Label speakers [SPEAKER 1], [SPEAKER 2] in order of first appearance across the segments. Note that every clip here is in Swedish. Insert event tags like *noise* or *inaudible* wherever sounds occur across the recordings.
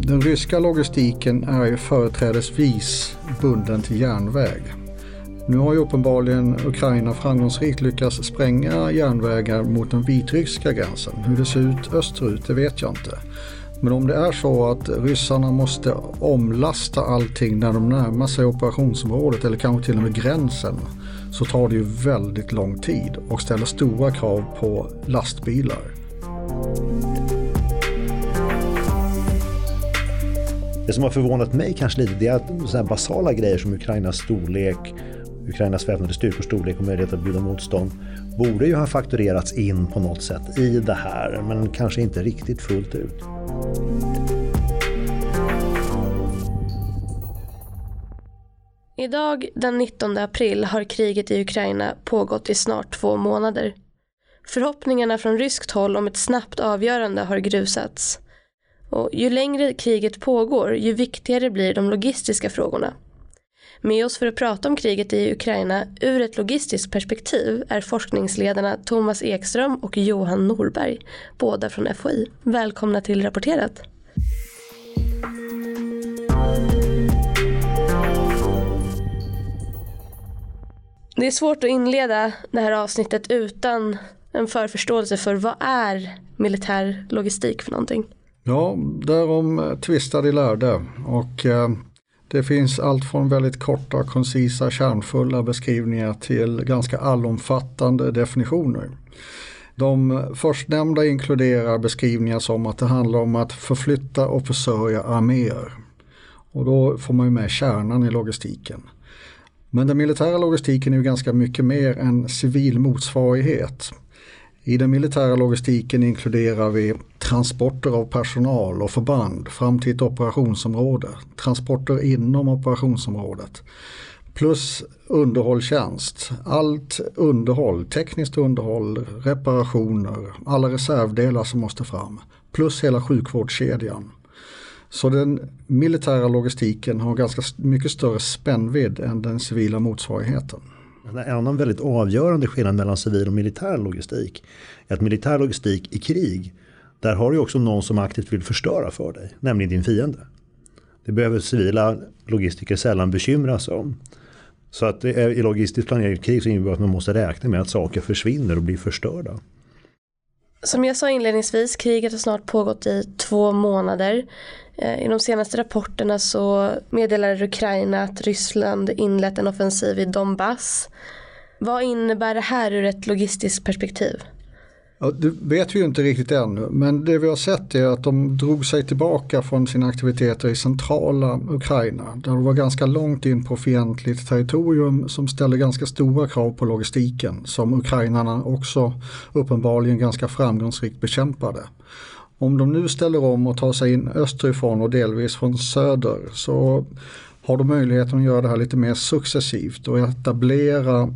[SPEAKER 1] Den ryska logistiken är ju företrädesvis bunden till järnväg. Nu har ju uppenbarligen Ukraina framgångsrikt lyckats spränga järnvägar mot den vitryska gränsen. Hur det ser ut österut det vet jag inte. Men om det är så att ryssarna måste omlasta allting när de närmar sig operationsområdet eller kanske till och med gränsen så tar det ju väldigt lång tid och ställer stora krav på lastbilar.
[SPEAKER 2] Det som har förvånat mig kanske lite det är att så basala grejer som Ukrainas storlek, Ukrainas väpnade styrkors storlek och möjlighet att bjuda motstånd borde ju ha fakturerats in på något sätt i det här men kanske inte riktigt fullt ut.
[SPEAKER 3] Idag den 19 april har kriget i Ukraina pågått i snart två månader. Förhoppningarna från ryskt håll om ett snabbt avgörande har grusats. Och ju längre kriget pågår, ju viktigare blir de logistiska frågorna. Med oss för att prata om kriget i Ukraina ur ett logistiskt perspektiv är forskningsledarna Thomas Ekström och Johan Norberg, båda från FOI. Välkomna till Rapporterat. Det är svårt att inleda det här avsnittet utan en förförståelse för vad är militär logistik för någonting?
[SPEAKER 1] Ja, därom tvistar de lärde och eh, det finns allt från väldigt korta, koncisa, kärnfulla beskrivningar till ganska allomfattande definitioner. De förstnämnda inkluderar beskrivningar som att det handlar om att förflytta och försörja arméer. Och då får man ju med kärnan i logistiken. Men den militära logistiken är ju ganska mycket mer än civil motsvarighet. I den militära logistiken inkluderar vi transporter av personal och förband fram till ett operationsområde, transporter inom operationsområdet, plus underhållstjänst. Allt underhåll, tekniskt underhåll, reparationer, alla reservdelar som måste fram, plus hela sjukvårdskedjan. Så den militära logistiken har ganska mycket större spännvidd än den civila motsvarigheten.
[SPEAKER 2] En annan väldigt avgörande skillnad mellan civil och militär logistik är att militär logistik i krig, där har du också någon som aktivt vill förstöra för dig, nämligen din fiende. Det behöver civila logistiker sällan bekymra sig om. Så att är, i logistisk planering i krig så innebär det att man måste räkna med att saker försvinner och blir förstörda.
[SPEAKER 3] Som jag sa inledningsvis, kriget har snart pågått i två månader. Eh, I de senaste rapporterna så meddelade Ukraina att Ryssland inlett en offensiv i Donbass. Vad innebär det här ur ett logistiskt perspektiv?
[SPEAKER 1] Ja, det vet vi ju inte riktigt ännu, men det vi har sett är att de drog sig tillbaka från sina aktiviteter i centrala Ukraina, där de var ganska långt in på fientligt territorium som ställer ganska stora krav på logistiken, som ukrainarna också uppenbarligen ganska framgångsrikt bekämpade. Om de nu ställer om och tar sig in österifrån och delvis från söder så har de möjligheten att göra det här lite mer successivt och etablera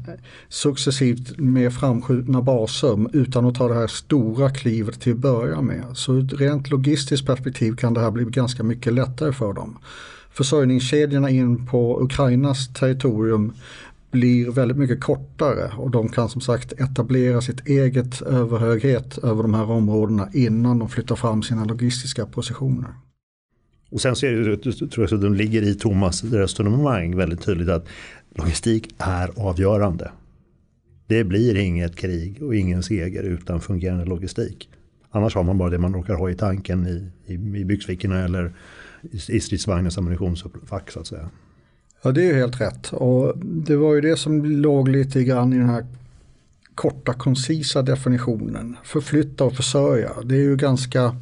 [SPEAKER 1] successivt mer framskjutna baser utan att ta det här stora klivet till att börja med. Så ur ett rent logistiskt perspektiv kan det här bli ganska mycket lättare för dem. Försörjningskedjorna in på Ukrainas territorium blir väldigt mycket kortare och de kan som sagt etablera sitt eget överhöghet över de här områdena innan de flyttar fram sina logistiska positioner.
[SPEAKER 2] Och sen så är det, tror jag att de ligger i Thomas resonemang väldigt tydligt att logistik är avgörande. Det blir inget krig och ingen seger utan fungerande logistik. Annars har man bara det man råkar ha i tanken i, i, i byxfickorna eller i stridsvagnens ammunitionsfack så att säga.
[SPEAKER 1] Ja det är ju helt rätt och det var ju det som låg lite grann i den här korta koncisa definitionen. Förflytta och försörja. Det är ju ganska,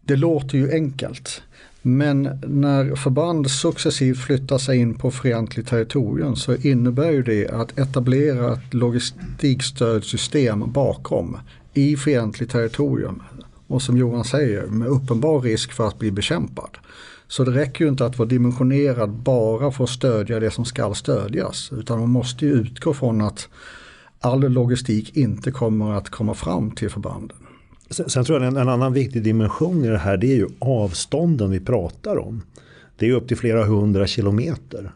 [SPEAKER 1] det låter ju enkelt. Men när förband successivt flyttar sig in på fientligt territorium så innebär ju det att etablera ett logistikstödsystem bakom i fientligt territorium. Och som Johan säger med uppenbar risk för att bli bekämpad. Så det räcker ju inte att vara dimensionerad bara för att stödja det som ska stödjas. Utan man måste ju utgå från att all logistik inte kommer att komma fram till förbanden.
[SPEAKER 2] Sen, sen tror jag en, en, annan viktig dimension i det här det är ju avstånden vi pratar om. Det är upp till flera hundra kilometer.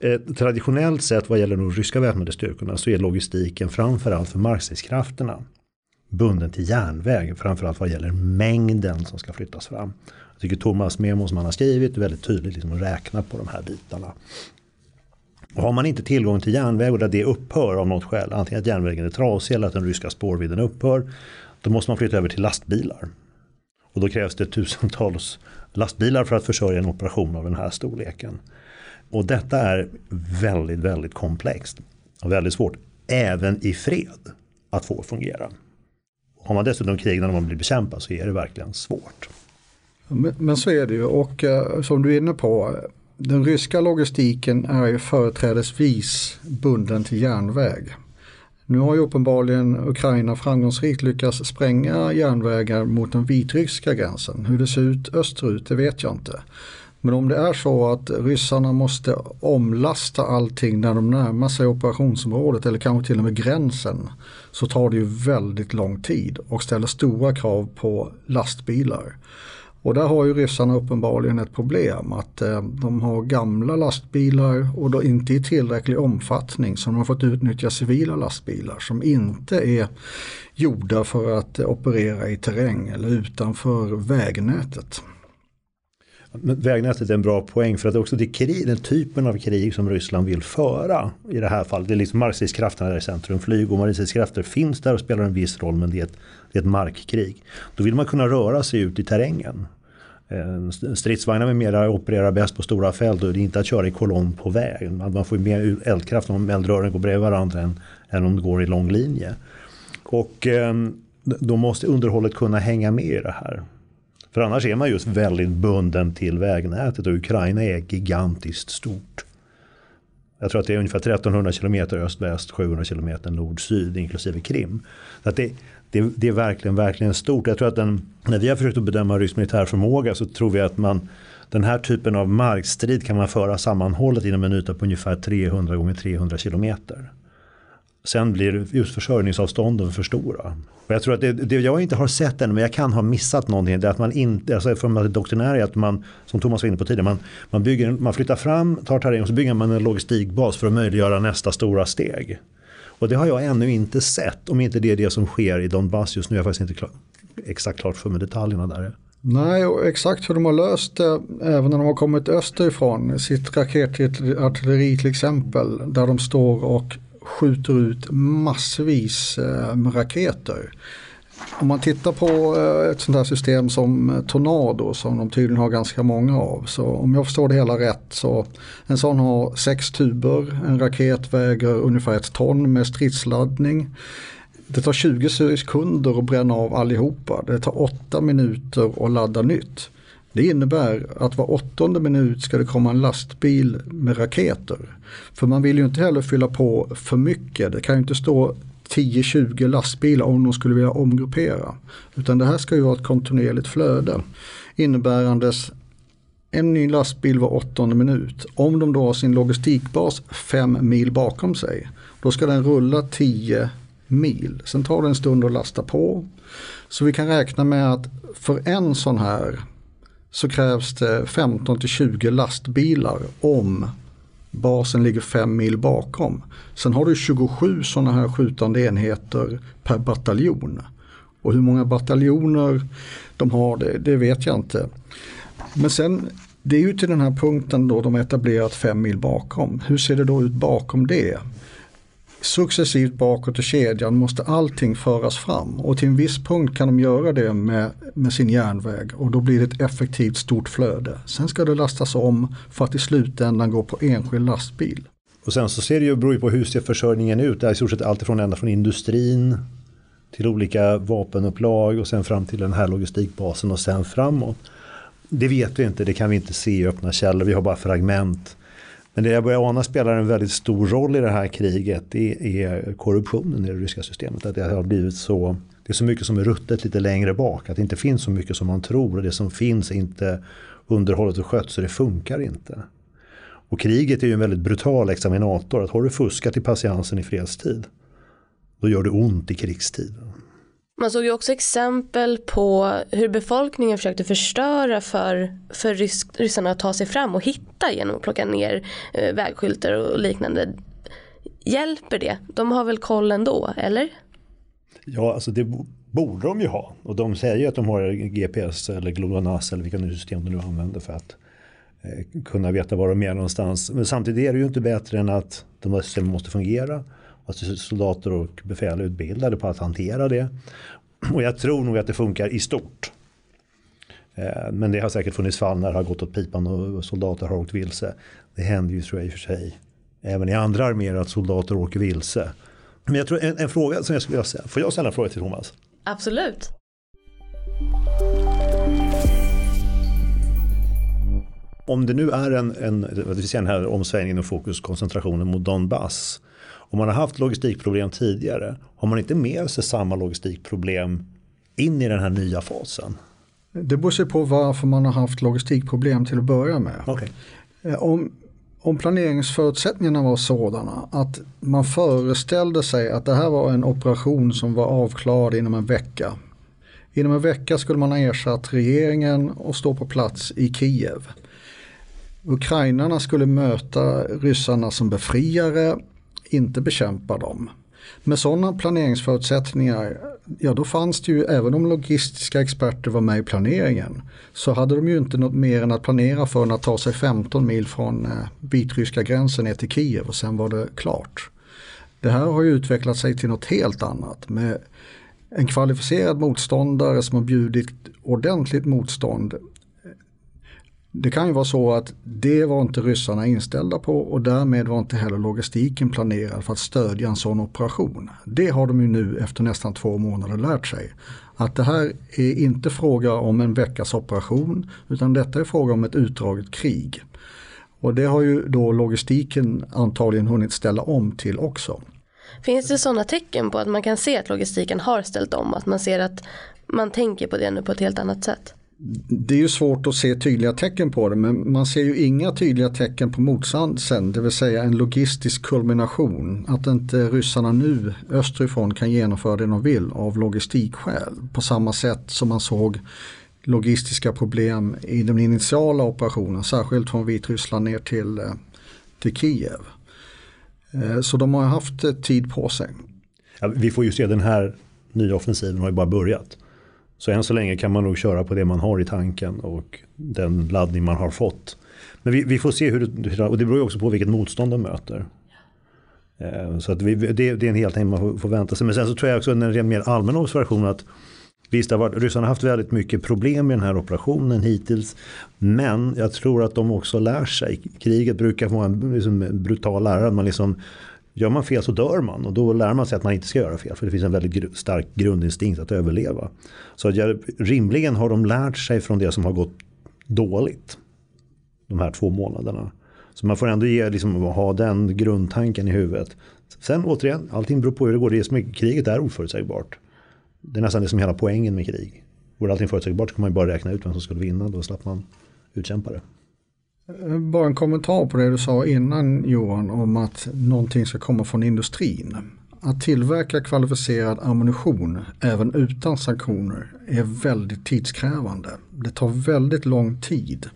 [SPEAKER 2] Eh, traditionellt sett vad gäller de ryska väpnade styrkorna så är logistiken framförallt för markstridskrafterna bunden till järnväg, framförallt vad gäller mängden som ska flyttas fram. Jag tycker Thomas Memo som han har skrivit är väldigt tydligt liksom att räkna på de här bitarna. Och har man inte tillgång till järnväg och där det upphör av något skäl, antingen att järnvägen är trasig eller att den ryska spårvidden upphör, då måste man flytta över till lastbilar. Och då krävs det tusentals lastbilar för att försörja en operation av den här storleken. Och detta är väldigt, väldigt komplext och väldigt svårt, även i fred, att få fungera. Har man dessutom krig när man blir bekämpad så är det verkligen svårt.
[SPEAKER 1] Men, men så är det ju och eh, som du är inne på, den ryska logistiken är ju företrädesvis bunden till järnväg. Nu har ju uppenbarligen Ukraina framgångsrikt lyckats spränga järnvägar mot den vitryska gränsen. Hur det ser ut österut, det vet jag inte. Men om det är så att ryssarna måste omlasta allting när de närmar sig operationsområdet eller kanske till och med gränsen så tar det ju väldigt lång tid och ställer stora krav på lastbilar. Och där har ju ryssarna uppenbarligen ett problem att eh, de har gamla lastbilar och då inte i tillräcklig omfattning så de har fått utnyttja civila lastbilar som inte är gjorda för att eh, operera i terräng eller utanför vägnätet.
[SPEAKER 2] Men vägnätet är en bra poäng för att också det krig, den typen av krig som Ryssland vill föra i det här fallet. Det är liksom markstridskrafterna där i centrum. Flyg och marinstridskrafter finns där och spelar en viss roll men det är, ett, det är ett markkrig. Då vill man kunna röra sig ut i terrängen. Eh, stridsvagnar med mera opererar bäst på stora fält och det är inte att köra i kolonn på väg. Man får mer eldkraft om eldrören går bredvid varandra än, än om det går i lång linje. Och ehm, då måste underhållet kunna hänga med i det här. För annars är man just väldigt bunden till vägnätet och Ukraina är gigantiskt stort. Jag tror att det är ungefär 1300 kilometer öst-väst, 700 kilometer nord-syd inklusive Krim. Så att det, det, det, är verkligen, verkligen stort. Jag tror att den, när vi har försökt att bedöma rysk militärförmåga så tror vi att man den här typen av markstrid kan man föra sammanhållet inom en yta på ungefär 300 gånger 300 kilometer. Sen blir just försörjningsavstånden för stora. Och jag tror att det, det, jag inte har sett än, men jag kan ha missat någonting, det är att man inte, alltså från det doktrinära att man, som Thomas var inne på tidigare, man, man, bygger, man flyttar fram, tar terräng och så bygger man en logistikbas för att möjliggöra nästa stora steg. Och det har jag ännu inte sett, om inte det är det som sker i Donbass just nu. Jag har faktiskt inte klar, exakt klart för mig detaljerna där.
[SPEAKER 1] Nej, och exakt hur de har löst det, även när de har kommit österifrån, sitt raketartilleri till exempel, där de står och skjuter ut massvis eh, med raketer. Om man tittar på eh, ett sånt här system som eh, Tornado som de tydligen har ganska många av. Så om jag förstår det hela rätt så en sån har sex tuber, en raket väger ungefär ett ton med stridsladdning. Det tar 20 sekunder att bränna av allihopa. Det tar 8 minuter att ladda nytt. Det innebär att var åttonde minut ska det komma en lastbil med raketer. För man vill ju inte heller fylla på för mycket. Det kan ju inte stå 10-20 lastbilar om de skulle vilja omgruppera. Utan det här ska ju vara ett kontinuerligt flöde. Innebärandes en ny lastbil var åttonde minut. Om de då har sin logistikbas fem mil bakom sig. Då ska den rulla 10 mil. Sen tar det en stund att lasta på. Så vi kan räkna med att för en sån här så krävs det 15 20 lastbilar om basen ligger fem mil bakom. Sen har du 27 sådana här skjutande enheter per bataljon. Och hur många bataljoner de har det, det vet jag inte. Men sen det är ju till den här punkten då de etablerat fem mil bakom. Hur ser det då ut bakom det? Successivt bakåt i kedjan måste allting föras fram och till en viss punkt kan de göra det med, med sin järnväg och då blir det ett effektivt stort flöde. Sen ska det lastas om för att i slutändan gå på enskild lastbil.
[SPEAKER 2] Och sen så ser det ju, beror ju på hur ser försörjningen ut. Det är i stort sett allt ifrån ända från industrin till olika vapenupplag och sen fram till den här logistikbasen och sen framåt. Det vet vi inte, det kan vi inte se i öppna källor, vi har bara fragment. Men det jag börjar ana spelar en väldigt stor roll i det här kriget det är korruptionen i det ryska systemet. Att det har blivit så, det är så mycket som är ruttet lite längre bak. Att det inte finns så mycket som man tror och det som finns är inte underhållet och skött så det funkar inte. Och kriget är ju en väldigt brutal examinator. Att har du fuskat i patiensen i fredstid då gör det ont i krigstid.
[SPEAKER 3] Man såg ju också exempel på hur befolkningen försökte förstöra för, för rys ryssarna att ta sig fram och hitta genom att plocka ner eh, vägskyltar och liknande. Hjälper det? De har väl koll ändå, eller?
[SPEAKER 2] Ja, alltså det borde de ju ha. Och de säger ju att de har GPS eller GLONASS eller vilka system de nu använder för att eh, kunna veta var de är någonstans. Men samtidigt är det ju inte bättre än att de här systemen måste fungera. Att soldater och befäl utbildade på att hantera det. Och jag tror nog att det funkar i stort. Eh, men det har säkert funnits fall när det har gått åt pipan och soldater har åkt vilse. Det händer ju tror jag i och för sig även i andra arméer att soldater åker vilse. Men jag tror en, en fråga som jag skulle vilja säga, får jag ställa en fråga till Thomas?
[SPEAKER 3] Absolut.
[SPEAKER 2] Om det nu är en, en vi ser den här omsvängningen och fokuskoncentrationen mot Donbass. Om man har haft logistikproblem tidigare, har man inte med sig samma logistikproblem in i den här nya fasen?
[SPEAKER 1] Det beror sig på varför man har haft logistikproblem till att börja med.
[SPEAKER 2] Okay.
[SPEAKER 1] Eh, om, om planeringsförutsättningarna var sådana att man föreställde sig att det här var en operation som var avklarad inom en vecka. Inom en vecka skulle man ha ersatt regeringen och stå på plats i Kiev. Ukrainarna skulle möta ryssarna som befriare, inte bekämpa dem. Med sådana planeringsförutsättningar, ja då fanns det ju, även om logistiska experter var med i planeringen, så hade de ju inte något mer än att planera för än att ta sig 15 mil från eh, vitryska gränsen ner till Kiev och sen var det klart. Det här har ju utvecklat sig till något helt annat med en kvalificerad motståndare som har bjudit ordentligt motstånd det kan ju vara så att det var inte ryssarna inställda på och därmed var inte heller logistiken planerad för att stödja en sån operation. Det har de ju nu efter nästan två månader lärt sig. Att det här är inte fråga om en veckas operation utan detta är fråga om ett utdraget krig. Och det har ju då logistiken antagligen hunnit ställa om till också.
[SPEAKER 3] Finns det sådana tecken på att man kan se att logistiken har ställt om? Att man ser att man tänker på det nu på ett helt annat sätt?
[SPEAKER 1] Det är ju svårt att se tydliga tecken på det men man ser ju inga tydliga tecken på motsatsen, det vill säga en logistisk kulmination. Att inte ryssarna nu österifrån kan genomföra det de vill av logistikskäl på samma sätt som man såg logistiska problem i den initiala operationen, särskilt från Vitryssland ner till, eh, till Kiev. Eh, så de har haft eh, tid på sig.
[SPEAKER 2] Ja, vi får ju se den här nya offensiven har ju bara börjat. Så än så länge kan man nog köra på det man har i tanken och den laddning man har fått. Men vi, vi får se hur det, och det beror ju också på vilket motstånd de möter. Eh, så att vi, det, det, är en helt man får, får vänta sig. Men sen så tror jag också en mer allmän observation att Visst, har varit, ryssarna har haft väldigt mycket problem med den här operationen hittills. Men jag tror att de också lär sig. Kriget brukar vara en liksom, brutal lärare. Man liksom Gör man fel så dör man och då lär man sig att man inte ska göra fel. För det finns en väldigt stark grundinstinkt att överleva. Så jag, rimligen har de lärt sig från det som har gått dåligt. De här två månaderna. Så man får ändå ge, liksom, ha den grundtanken i huvudet. Sen återigen, allting beror på hur det går. Det är som kriget är oförutsägbart. Det är nästan det som är hela poängen med krig. Vore allting förutsägbart så kan man ju bara räkna ut vem som skulle vinna. Då slapp man utkämpa det.
[SPEAKER 1] Eh, bara en kommentar på det du sa innan Johan om att någonting ska komma från industrin. Att tillverka kvalificerad ammunition även utan sanktioner är väldigt tidskrävande. Det tar väldigt lång tid.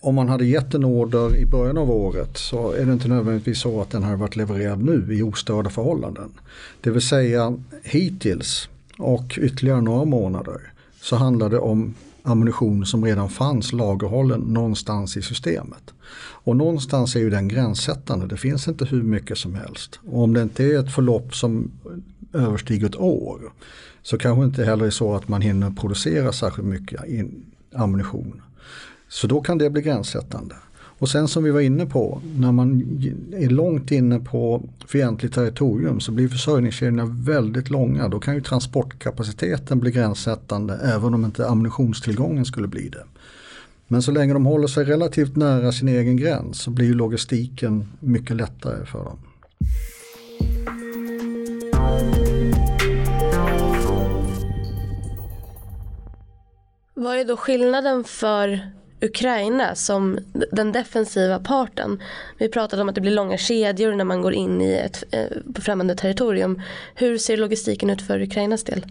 [SPEAKER 1] Om man hade gett en order i början av året så är det inte nödvändigtvis så att den har varit levererad nu i ostörda förhållanden. Det vill säga hittills och ytterligare några månader så handlar det om ammunition som redan fanns lagerhållen någonstans i systemet. Och någonstans är ju den gränssättande, det finns inte hur mycket som helst. Och om det inte är ett förlopp som överstiger ett år så kanske inte heller är så att man hinner producera särskilt mycket ammunition. Så då kan det bli gränssättande. Och sen som vi var inne på, när man är långt inne på fientligt territorium så blir försörjningskedjorna väldigt långa. Då kan ju transportkapaciteten bli gränssättande även om inte ammunitionstillgången skulle bli det. Men så länge de håller sig relativt nära sin egen gräns så blir logistiken mycket lättare för dem.
[SPEAKER 3] Vad är då skillnaden för Ukraina som den defensiva parten. Vi pratade om att det blir långa kedjor när man går in i ett eh, främmande territorium. Hur ser logistiken ut för Ukrainas del?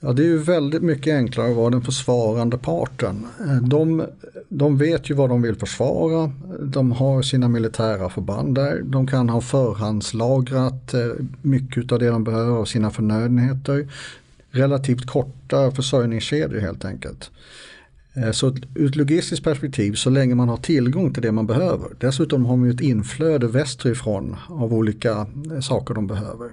[SPEAKER 1] Ja, det är ju väldigt mycket enklare att vara den försvarande parten. Eh, de, de vet ju vad de vill försvara. De har sina militära förband där. De kan ha förhandslagrat eh, mycket av det de behöver av sina förnödenheter. Relativt korta försörjningskedjor helt enkelt. Eh, så ur ett logistiskt perspektiv så länge man har tillgång till det man behöver. Dessutom har man ju ett inflöde västerifrån av olika eh, saker de behöver.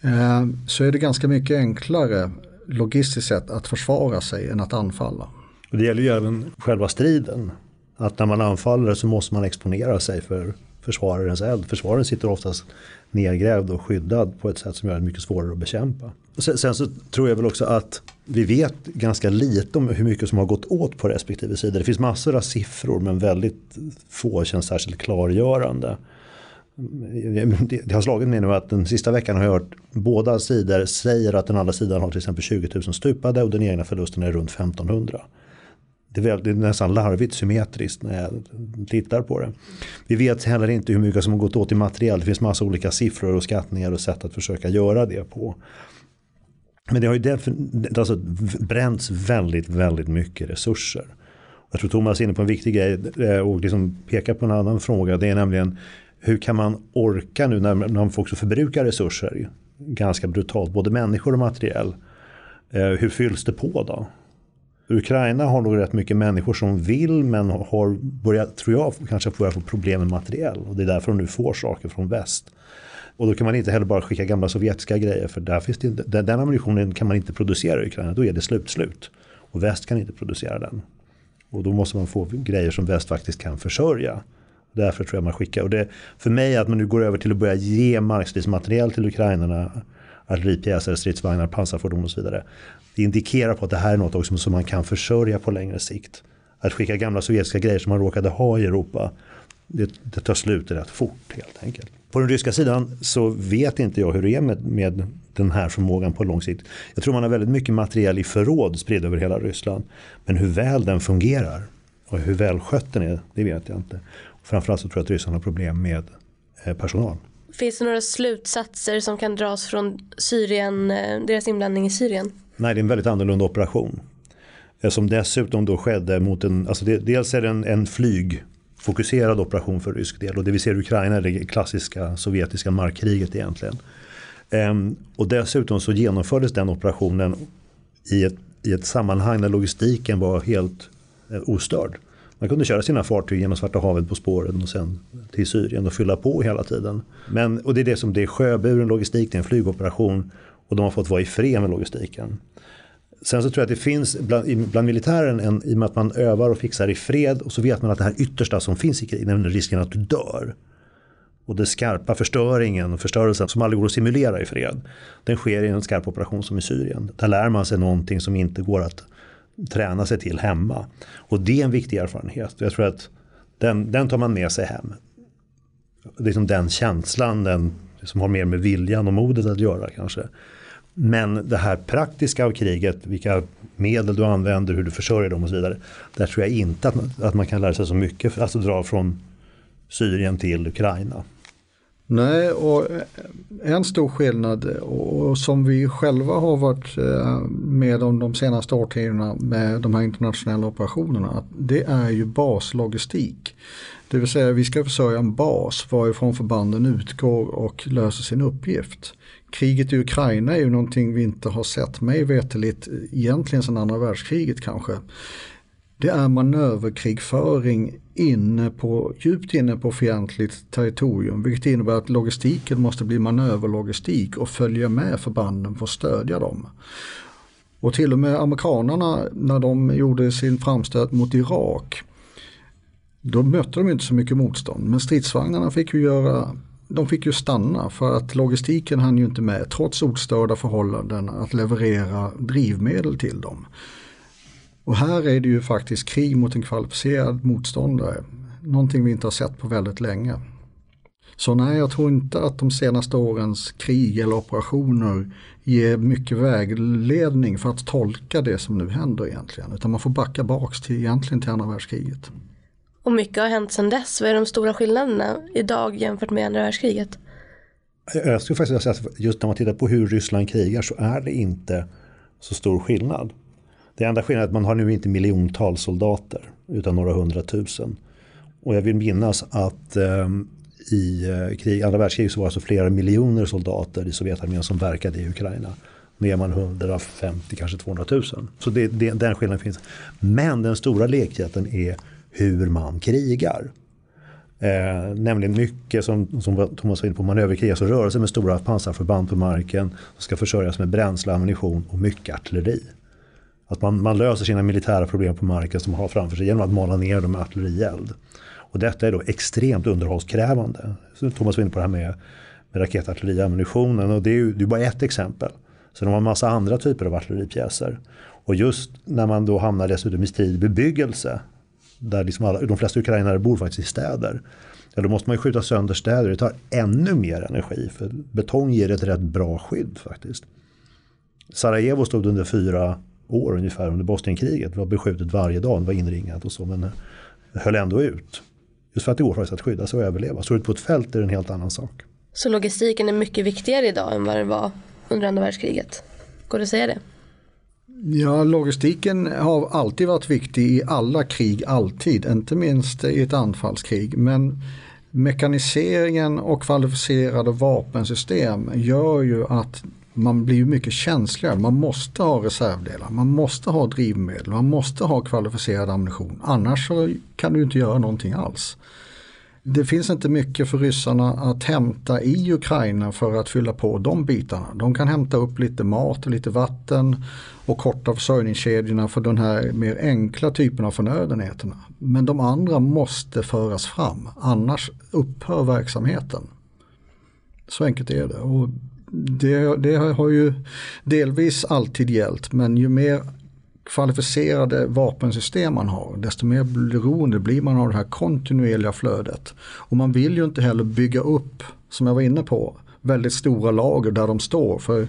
[SPEAKER 1] Eh, så är det ganska mycket enklare logistiskt sett att försvara sig än att anfalla.
[SPEAKER 2] Det gäller ju även själva striden. Att när man anfaller så måste man exponera sig för försvararens eld. Försvararen sitter oftast nedgrävd och skyddad på ett sätt som gör det mycket svårare att bekämpa. Sen, sen, så tror jag väl också att vi vet ganska lite om hur mycket som har gått åt på respektive sida. Det finns massor av siffror men väldigt få känns särskilt klargörande det har slagit mig nu att den sista veckan har jag hört båda sidor säger att den andra sidan har till exempel 20 000 stupade och den egna förlusten är runt 1500. Det är, väl, det är nästan larvigt symmetriskt när jag tittar på det. Vi vet heller inte hur mycket som har gått åt i material. Det finns massa olika siffror och skattningar och sätt att försöka göra det på. Men det har ju alltså bränts väldigt, väldigt mycket resurser. Jag tror Thomas är inne på en viktig grej eh, och liksom pekar på en annan fråga. Det är nämligen hur kan man orka nu när man också förbrukar resurser ganska brutalt, både människor och materiell. Eh, hur fylls det på då? Ukraina har nog rätt mycket människor som vill men har börjat, tror jag, kanske börjat få problem med materiell. Och det är därför de nu får saker från väst. Och då kan man inte heller bara skicka gamla sovjetiska grejer för där finns det inte, den, den ammunitionen kan man inte producera i Ukraina, då är det slut slut. Och väst kan inte producera den. Och då måste man få grejer som väst faktiskt kan försörja. Därför tror jag man skickar. Och det, för mig att man nu går över till att börja ge markstridsmateriel till ukrainarna, artilleripjäser, stridsvagnar, pansarfordon och så vidare. Det indikerar på att det här är något också som man kan försörja på längre sikt. Att skicka gamla sovjetiska grejer som man råkade ha i Europa, det, det tar slut rätt fort helt enkelt. På den ryska sidan så vet inte jag hur det är med, med den här förmågan på lång sikt. Jag tror man har väldigt mycket material i förråd spridd över hela Ryssland. Men hur väl den fungerar och hur välskött den är, det vet jag inte. Framförallt så tror jag att Ryssland har problem med eh, personal.
[SPEAKER 3] Finns det några slutsatser som kan dras från Syrien, eh, deras inblandning i Syrien?
[SPEAKER 2] Nej, det är en väldigt annorlunda operation. Eh, som dessutom då skedde mot en, alltså det, dels är det en, en Fokuserad operation för rysk del och det vi ser i Ukraina är det klassiska sovjetiska markkriget egentligen. Ehm, och dessutom så genomfördes den operationen i ett, i ett sammanhang där logistiken var helt eh, ostörd. Man kunde köra sina fartyg genom Svarta havet på spåren och sen till Syrien och fylla på hela tiden. Men, och det är det som det är sjöburen logistik, det är en flygoperation och de har fått vara i fred med logistiken. Sen så tror jag att det finns bland, bland militären, en, i och med att man övar och fixar i fred och så vet man att det här yttersta som finns i krig, nämligen risken att du dör. Och den skarpa förstöringen och förstörelsen som aldrig går att simulera i fred. Den sker i en skarp operation som i Syrien. Där lär man sig någonting som inte går att träna sig till hemma. Och det är en viktig erfarenhet. Jag tror att den, den tar man med sig hem. Liksom den känslan, den som har mer med viljan och modet att göra kanske. Men det här praktiska av kriget, vilka medel du använder, hur du försörjer dem och så vidare. Där tror jag inte att man, att man kan lära sig så mycket, alltså dra från Syrien till Ukraina.
[SPEAKER 1] Nej, och eh, en stor skillnad och som vi själva har varit eh, med om de senaste årtiondena med de här internationella operationerna, det är ju baslogistik. Det vill säga vi ska försörja en bas varifrån förbanden utgår och löser sin uppgift. Kriget i Ukraina är ju någonting vi inte har sett mig veteligt egentligen sedan andra världskriget kanske. Det är manöverkrigföring inne på, djupt inne på fientligt territorium vilket innebär att logistiken måste bli manöverlogistik och följa med förbanden för att stödja dem. Och till och med amerikanerna när de gjorde sin framstöt mot Irak då mötte de inte så mycket motstånd men stridsvagnarna fick ju göra de fick ju stanna för att logistiken hann ju inte med trots ostörda förhållanden att leverera drivmedel till dem. Och här är det ju faktiskt krig mot en kvalificerad motståndare. Någonting vi inte har sett på väldigt länge. Så nej, jag tror inte att de senaste årens krig eller operationer ger mycket vägledning för att tolka det som nu händer egentligen. Utan man får backa baks till egentligen till andra världskriget.
[SPEAKER 3] Och mycket har hänt sedan dess. Vad är de stora skillnaderna idag jämfört med andra världskriget?
[SPEAKER 2] Jag skulle faktiskt säga att just när man tittar på hur Ryssland krigar så är det inte så stor skillnad. Det enda skillnaden är att man har nu inte miljontals soldater utan några hundratusen. Och jag vill minnas att eh, i eh, krig, andra världskriget så var det alltså flera miljoner soldater i Sovjetarmén som verkade i Ukraina. Nu är man 150, kanske 200 000. Så det, det, den skillnaden finns. Men den stora lekheten är hur man krigar. Eh, nämligen mycket som, som Thomas var inne på, manöverkrig, alltså rörelse med stora pansarförband på marken som ska försörjas med bränsle, ammunition och mycket artilleri. Att man, man löser sina militära problem på marken som man har framför sig genom att mala ner dem med artillerield. Och detta är då extremt underhållskrävande. Så Thomas var inne på det här med, med raketartilleri, ammunitionen och det är ju det är bara ett exempel. Sen har man massa andra typer av artilleripjäser. Och just när man då hamnar dessutom i strid bebyggelse, där liksom alla, de flesta ukrainare bor faktiskt i städer, ja, då måste man ju skjuta sönder städer. Det tar ännu mer energi, för betong ger ett rätt bra skydd faktiskt. Sarajevo stod under fyra år ungefär under Bosnienkriget. Det var beskjutet varje dag, det var inringat och så, men eh, höll ändå ut. Just för att det går faktiskt att skydda sig och överleva. Står du på ett fält är det en helt annan sak.
[SPEAKER 3] Så logistiken är mycket viktigare idag än vad den var under andra världskriget? Går det att säga det?
[SPEAKER 1] Ja, logistiken har alltid varit viktig i alla krig, alltid, inte minst i ett anfallskrig. Men mekaniseringen och kvalificerade vapensystem gör ju att man blir mycket känsligare. Man måste ha reservdelar, man måste ha drivmedel, man måste ha kvalificerad ammunition. Annars så kan du inte göra någonting alls. Det finns inte mycket för ryssarna att hämta i Ukraina för att fylla på de bitarna. De kan hämta upp lite mat, lite vatten och korta försörjningskedjorna för den här mer enkla typen av förnödenheterna. Men de andra måste föras fram, annars upphör verksamheten. Så enkelt är det. Och det, det har ju delvis alltid gällt men ju mer kvalificerade vapensystem man har, desto mer beroende blir man av det här kontinuerliga flödet. Och man vill ju inte heller bygga upp, som jag var inne på, väldigt stora lager där de står. För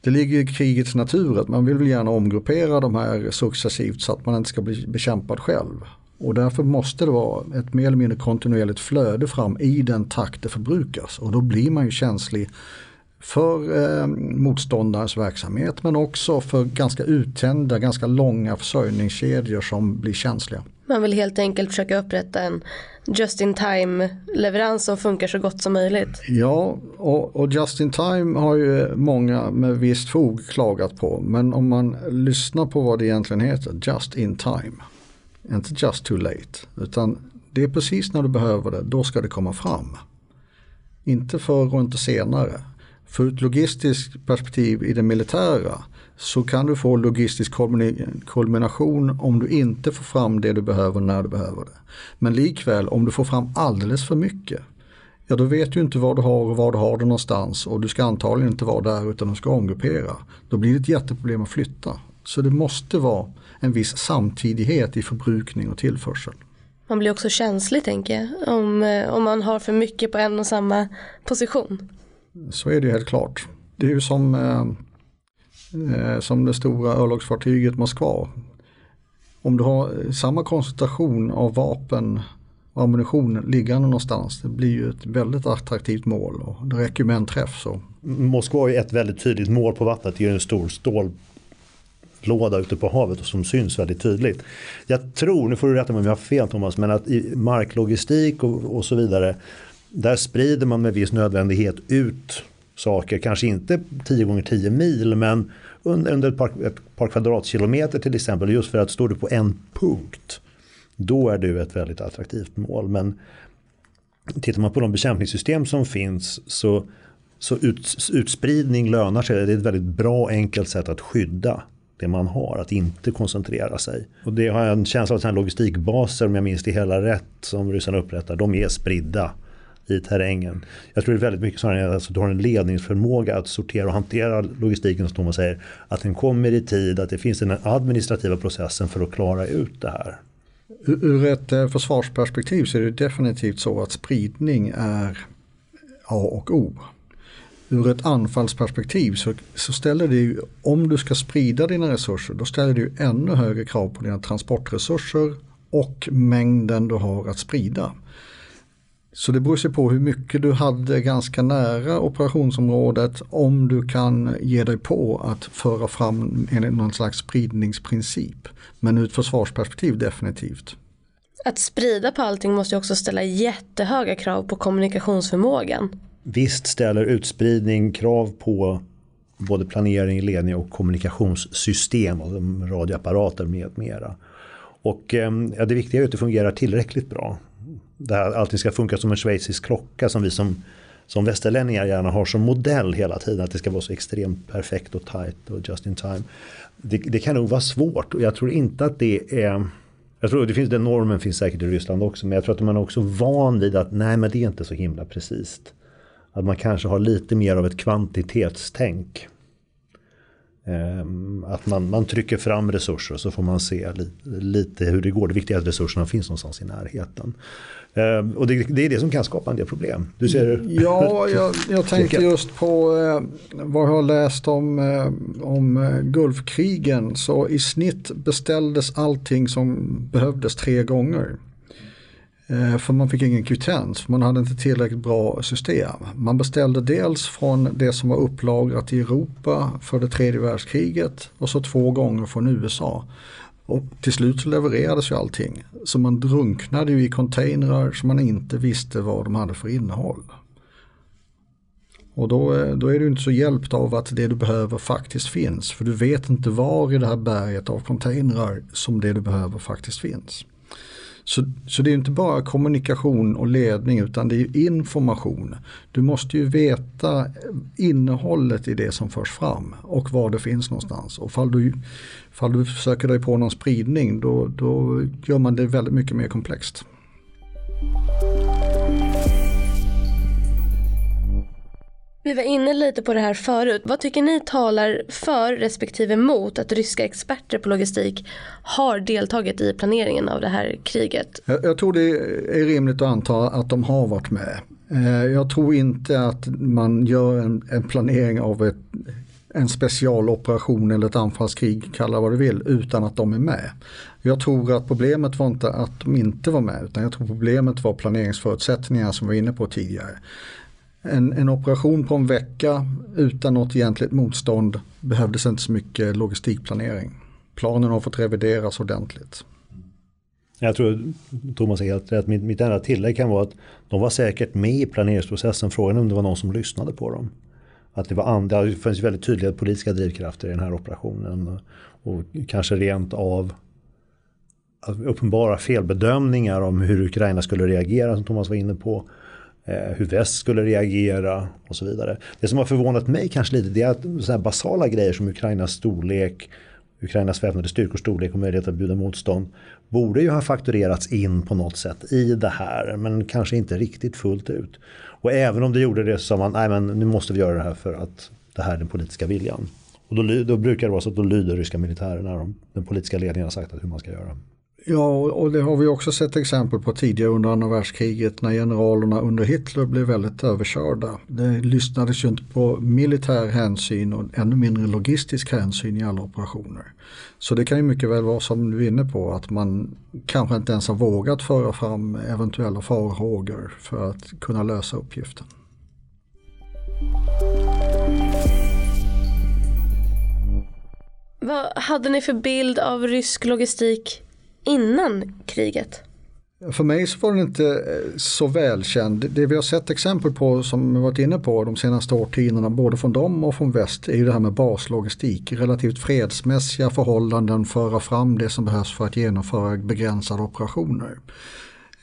[SPEAKER 1] det ligger i krigets natur att man vill väl gärna omgruppera de här successivt så att man inte ska bli bekämpad själv. Och därför måste det vara ett mer eller mindre kontinuerligt flöde fram i den takt det förbrukas. Och då blir man ju känslig för eh, motståndarens verksamhet men också för ganska uttända, ganska långa försörjningskedjor som blir känsliga.
[SPEAKER 3] Man vill helt enkelt försöka upprätta en just in time leverans som funkar så gott som möjligt.
[SPEAKER 1] Ja, och, och just in time har ju många med visst fog klagat på. Men om man lyssnar på vad det egentligen heter, just in time. Inte just too late. Utan det är precis när du behöver det, då ska det komma fram. Inte förr och inte senare. För ett logistiskt perspektiv i det militära så kan du få logistisk kulmination om du inte får fram det du behöver när du behöver det. Men likväl om du får fram alldeles för mycket ja då vet du inte vad du har och var du har det någonstans och du ska antagligen inte vara där utan du ska omgruppera. Då blir det ett jätteproblem att flytta. Så det måste vara en viss samtidighet i förbrukning och tillförsel.
[SPEAKER 3] Man blir också känslig tänker jag om, eh, om man har för mycket på en och samma position.
[SPEAKER 1] Så är det helt klart. Det är ju som, eh, eh, som det stora örlogsfartyget Moskva. Om du har samma koncentration av vapen och ammunition liggande någonstans. Det blir ju ett väldigt attraktivt mål och det räcker med en träff. Så.
[SPEAKER 2] Moskva är ett väldigt tydligt mål på vattnet. Det är en stor stållåda ute på havet och som syns väldigt tydligt. Jag tror, nu får du rätta mig om jag har fel Thomas, men att i marklogistik och, och så vidare där sprider man med viss nödvändighet ut saker, kanske inte 10 gånger 10 mil men under, ett, par, ett par kvadratkilometer till exempel. Just för att står du på en punkt då är du ett väldigt attraktivt mål. Men tittar man på de bekämpningssystem som finns så, så ut, utspridning lönar sig. Det är ett väldigt bra enkelt sätt att skydda det man har, att inte koncentrera sig. Och det har jag en känsla av att logistikbaser, om jag minns det hela rätt, som ryssarna upprättar, de är spridda i terrängen. Jag tror det är väldigt mycket snarare att alltså, du har en ledningsförmåga att sortera och hantera logistiken som Thomas säger. Att den kommer i tid, att det finns den administrativa processen för att klara ut det här.
[SPEAKER 1] Ur ett eh, försvarsperspektiv så är det definitivt så att spridning är A och O. Ur ett anfallsperspektiv så, så ställer det ju, om du ska sprida dina resurser, då ställer det ju ännu högre krav på dina transportresurser och mängden du har att sprida. Så det beror sig på hur mycket du hade ganska nära operationsområdet om du kan ge dig på att föra fram enligt någon slags spridningsprincip. Men ur ett försvarsperspektiv definitivt.
[SPEAKER 3] Att sprida på allting måste ju också ställa jättehöga krav på kommunikationsförmågan.
[SPEAKER 2] Visst ställer utspridning krav på både planering, ledning och kommunikationssystem, och radioapparater med mera. Och ehm, ja, det viktiga är att det fungerar tillräckligt bra. Det här, allting ska funka som en schweizisk klocka som vi som, som västerlänningar gärna har som modell hela tiden. Att det ska vara så extremt perfekt och tight och just in time. Det, det kan nog vara svårt och jag tror inte att det är jag tror det finns, den normen finns säkert i Ryssland också men jag tror att man är också van vid att nej men det är inte så himla precis. Att man kanske har lite mer av ett kvantitetstänk. Ehm, att man, man trycker fram resurser och så får man se li, lite hur det går. Det viktiga är att resurserna finns någonstans i närheten. Ehm, och det, det, är det som kan skapa en del problem. Du ser
[SPEAKER 1] ja, *laughs* jag, jag tänkte just på eh, vad jag har läst om, eh, om eh, Gulfkrigen. Så i snitt beställdes allting som behövdes tre gånger. Eh, för man fick ingen kvittens, för man hade inte tillräckligt bra system. Man beställde dels från det som var upplagrat i Europa för det tredje världskriget och så två gånger från USA. Och till slut så levererades ju allting. Så man drunknade ju i containrar som man inte visste vad de hade för innehåll. Och då, eh, då är du inte så hjälpt av att det du behöver faktiskt finns. För du vet inte var i det här berget av containrar som det du behöver faktiskt finns. Så, så det är inte bara kommunikation och ledning utan det är information. Du måste ju veta innehållet i det som förs fram och var det finns någonstans. Och fall du, fall du försöker dig på någon spridning då, då gör man det väldigt mycket mer komplext.
[SPEAKER 3] Vi var inne lite på det här förut. Vad tycker ni talar för respektive mot att ryska experter på logistik har deltagit i planeringen av det här kriget?
[SPEAKER 1] Jag, jag tror det är rimligt att anta att de har varit med. Eh, jag tror inte att man gör en, en planering av ett, en specialoperation eller ett anfallskrig, kalla vad du vill, utan att de är med. Jag tror att problemet var inte att de inte var med, utan jag tror problemet var planeringsförutsättningar som vi var inne på tidigare en, en operation på en vecka utan något egentligt motstånd behövdes inte så mycket logistikplanering. Planen har fått revideras ordentligt.
[SPEAKER 2] Jag tror Thomas är helt rätt. Mitt, mitt enda tillägg kan vara att de var säkert med i planeringsprocessen. Frågan är om det var någon som lyssnade på dem. Att det var andra, det fanns väldigt tydliga politiska drivkrafter i den här operationen. Och kanske rent av uppenbara felbedömningar om hur Ukraina skulle reagera som Thomas var inne på. Eh, hur väst skulle reagera och så vidare. Det som har förvånat mig kanske lite det är att sådana basala grejer som Ukrainas storlek, Ukrainas väpnade styrkors storlek och möjlighet att bjuda motstånd borde ju ha fakturerats in på något sätt i det här men kanske inte riktigt fullt ut. Och även om det gjorde det så sa man nej men nu måste vi göra det här för att det här är den politiska viljan. Och då, då brukar det vara så att då lyder ryska militären när de, den politiska ledningen har sagt att hur man ska göra.
[SPEAKER 1] Ja, och det har vi också sett exempel på tidigare under andra världskriget när generalerna under Hitler blev väldigt överkörda. Det lyssnades ju inte på militär hänsyn och ännu mindre logistisk hänsyn i alla operationer. Så det kan ju mycket väl vara som du är inne på att man kanske inte ens har vågat föra fram eventuella farhågor för att kunna lösa uppgiften.
[SPEAKER 3] Vad hade ni för bild av rysk logistik innan kriget?
[SPEAKER 1] För mig så var den inte eh, så välkänd. Det vi har sett exempel på som vi varit inne på de senaste årtiondena både från dem och från väst är ju det här med baslogistik. Relativt fredsmässiga förhållanden, föra fram det som behövs för att genomföra begränsade operationer.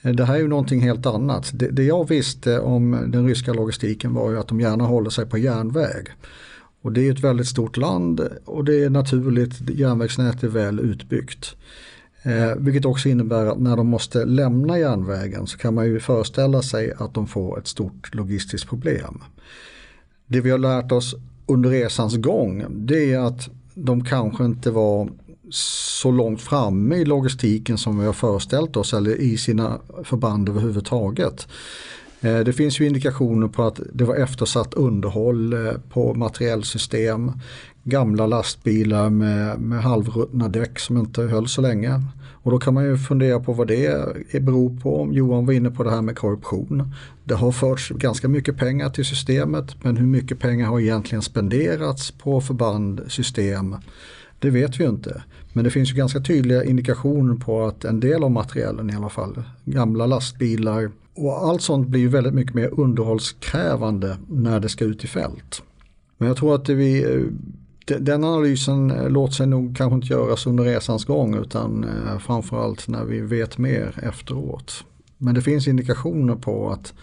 [SPEAKER 1] Eh, det här är ju någonting helt annat. Det, det jag visste om den ryska logistiken var ju att de gärna håller sig på järnväg. Och det är ett väldigt stort land och det är naturligt, järnvägsnätet är väl utbyggt. Eh, vilket också innebär att när de måste lämna järnvägen så kan man ju föreställa sig att de får ett stort logistiskt problem. Det vi har lärt oss under resans gång det är att de kanske inte var så långt framme i logistiken som vi har föreställt oss eller i sina förband överhuvudtaget. Eh, det finns ju indikationer på att det var eftersatt underhåll eh, på materiellsystem. Gamla lastbilar med, med halvruttna däck som inte höll så länge. Och då kan man ju fundera på vad det beror på. Johan var inne på det här med korruption. Det har förts ganska mycket pengar till systemet men hur mycket pengar har egentligen spenderats på förband, system? Det vet vi inte. Men det finns ju ganska tydliga indikationer på att en del av materiellen i alla fall, gamla lastbilar och allt sånt blir ju väldigt mycket mer underhållskrävande när det ska ut i fält. Men jag tror att vi, eh, den analysen eh, låter sig nog kanske inte göras under resans gång utan eh, framförallt när vi vet mer efteråt. Men det finns indikationer på att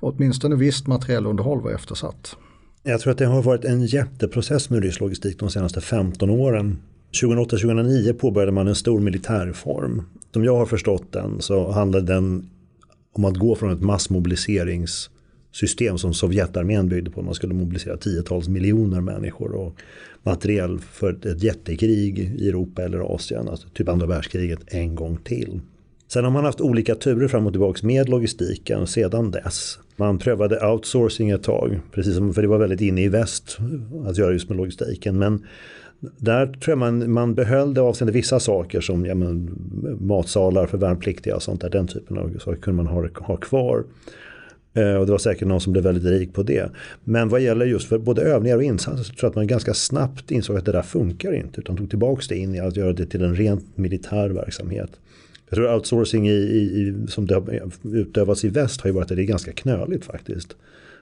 [SPEAKER 1] åtminstone visst materiellunderhåll var eftersatt.
[SPEAKER 2] Jag tror att det har varit en jätteprocess med rysk logistik de senaste 15 åren. 2008-2009 påbörjade man en stor militärreform. Som jag har förstått den så handlade den om att gå från ett massmobiliseringssystem som Sovjetarmén byggde på. Man skulle mobilisera tiotals miljoner människor och materiell för ett jättekrig i Europa eller Asien, alltså typ andra världskriget en gång till. Sen har man haft olika turer fram och tillbaka med logistiken sedan dess. Man prövade outsourcing ett tag, precis som, för det var väldigt inne i väst att göra just med logistiken. Men där tror jag man, man behöll det avseende vissa saker som ja, men, matsalar för värnpliktiga och sånt där. Den typen av saker kunde man ha, ha kvar. Eh, och det var säkert någon som blev väldigt rik på det. Men vad gäller just för både övningar och insatser så tror jag att man ganska snabbt insåg att det där funkar inte. Utan tog tillbaka det in i att göra det till en rent militär verksamhet. Jag tror outsourcing i, i, som det har utövats i väst har ju varit att det är ganska knöligt faktiskt.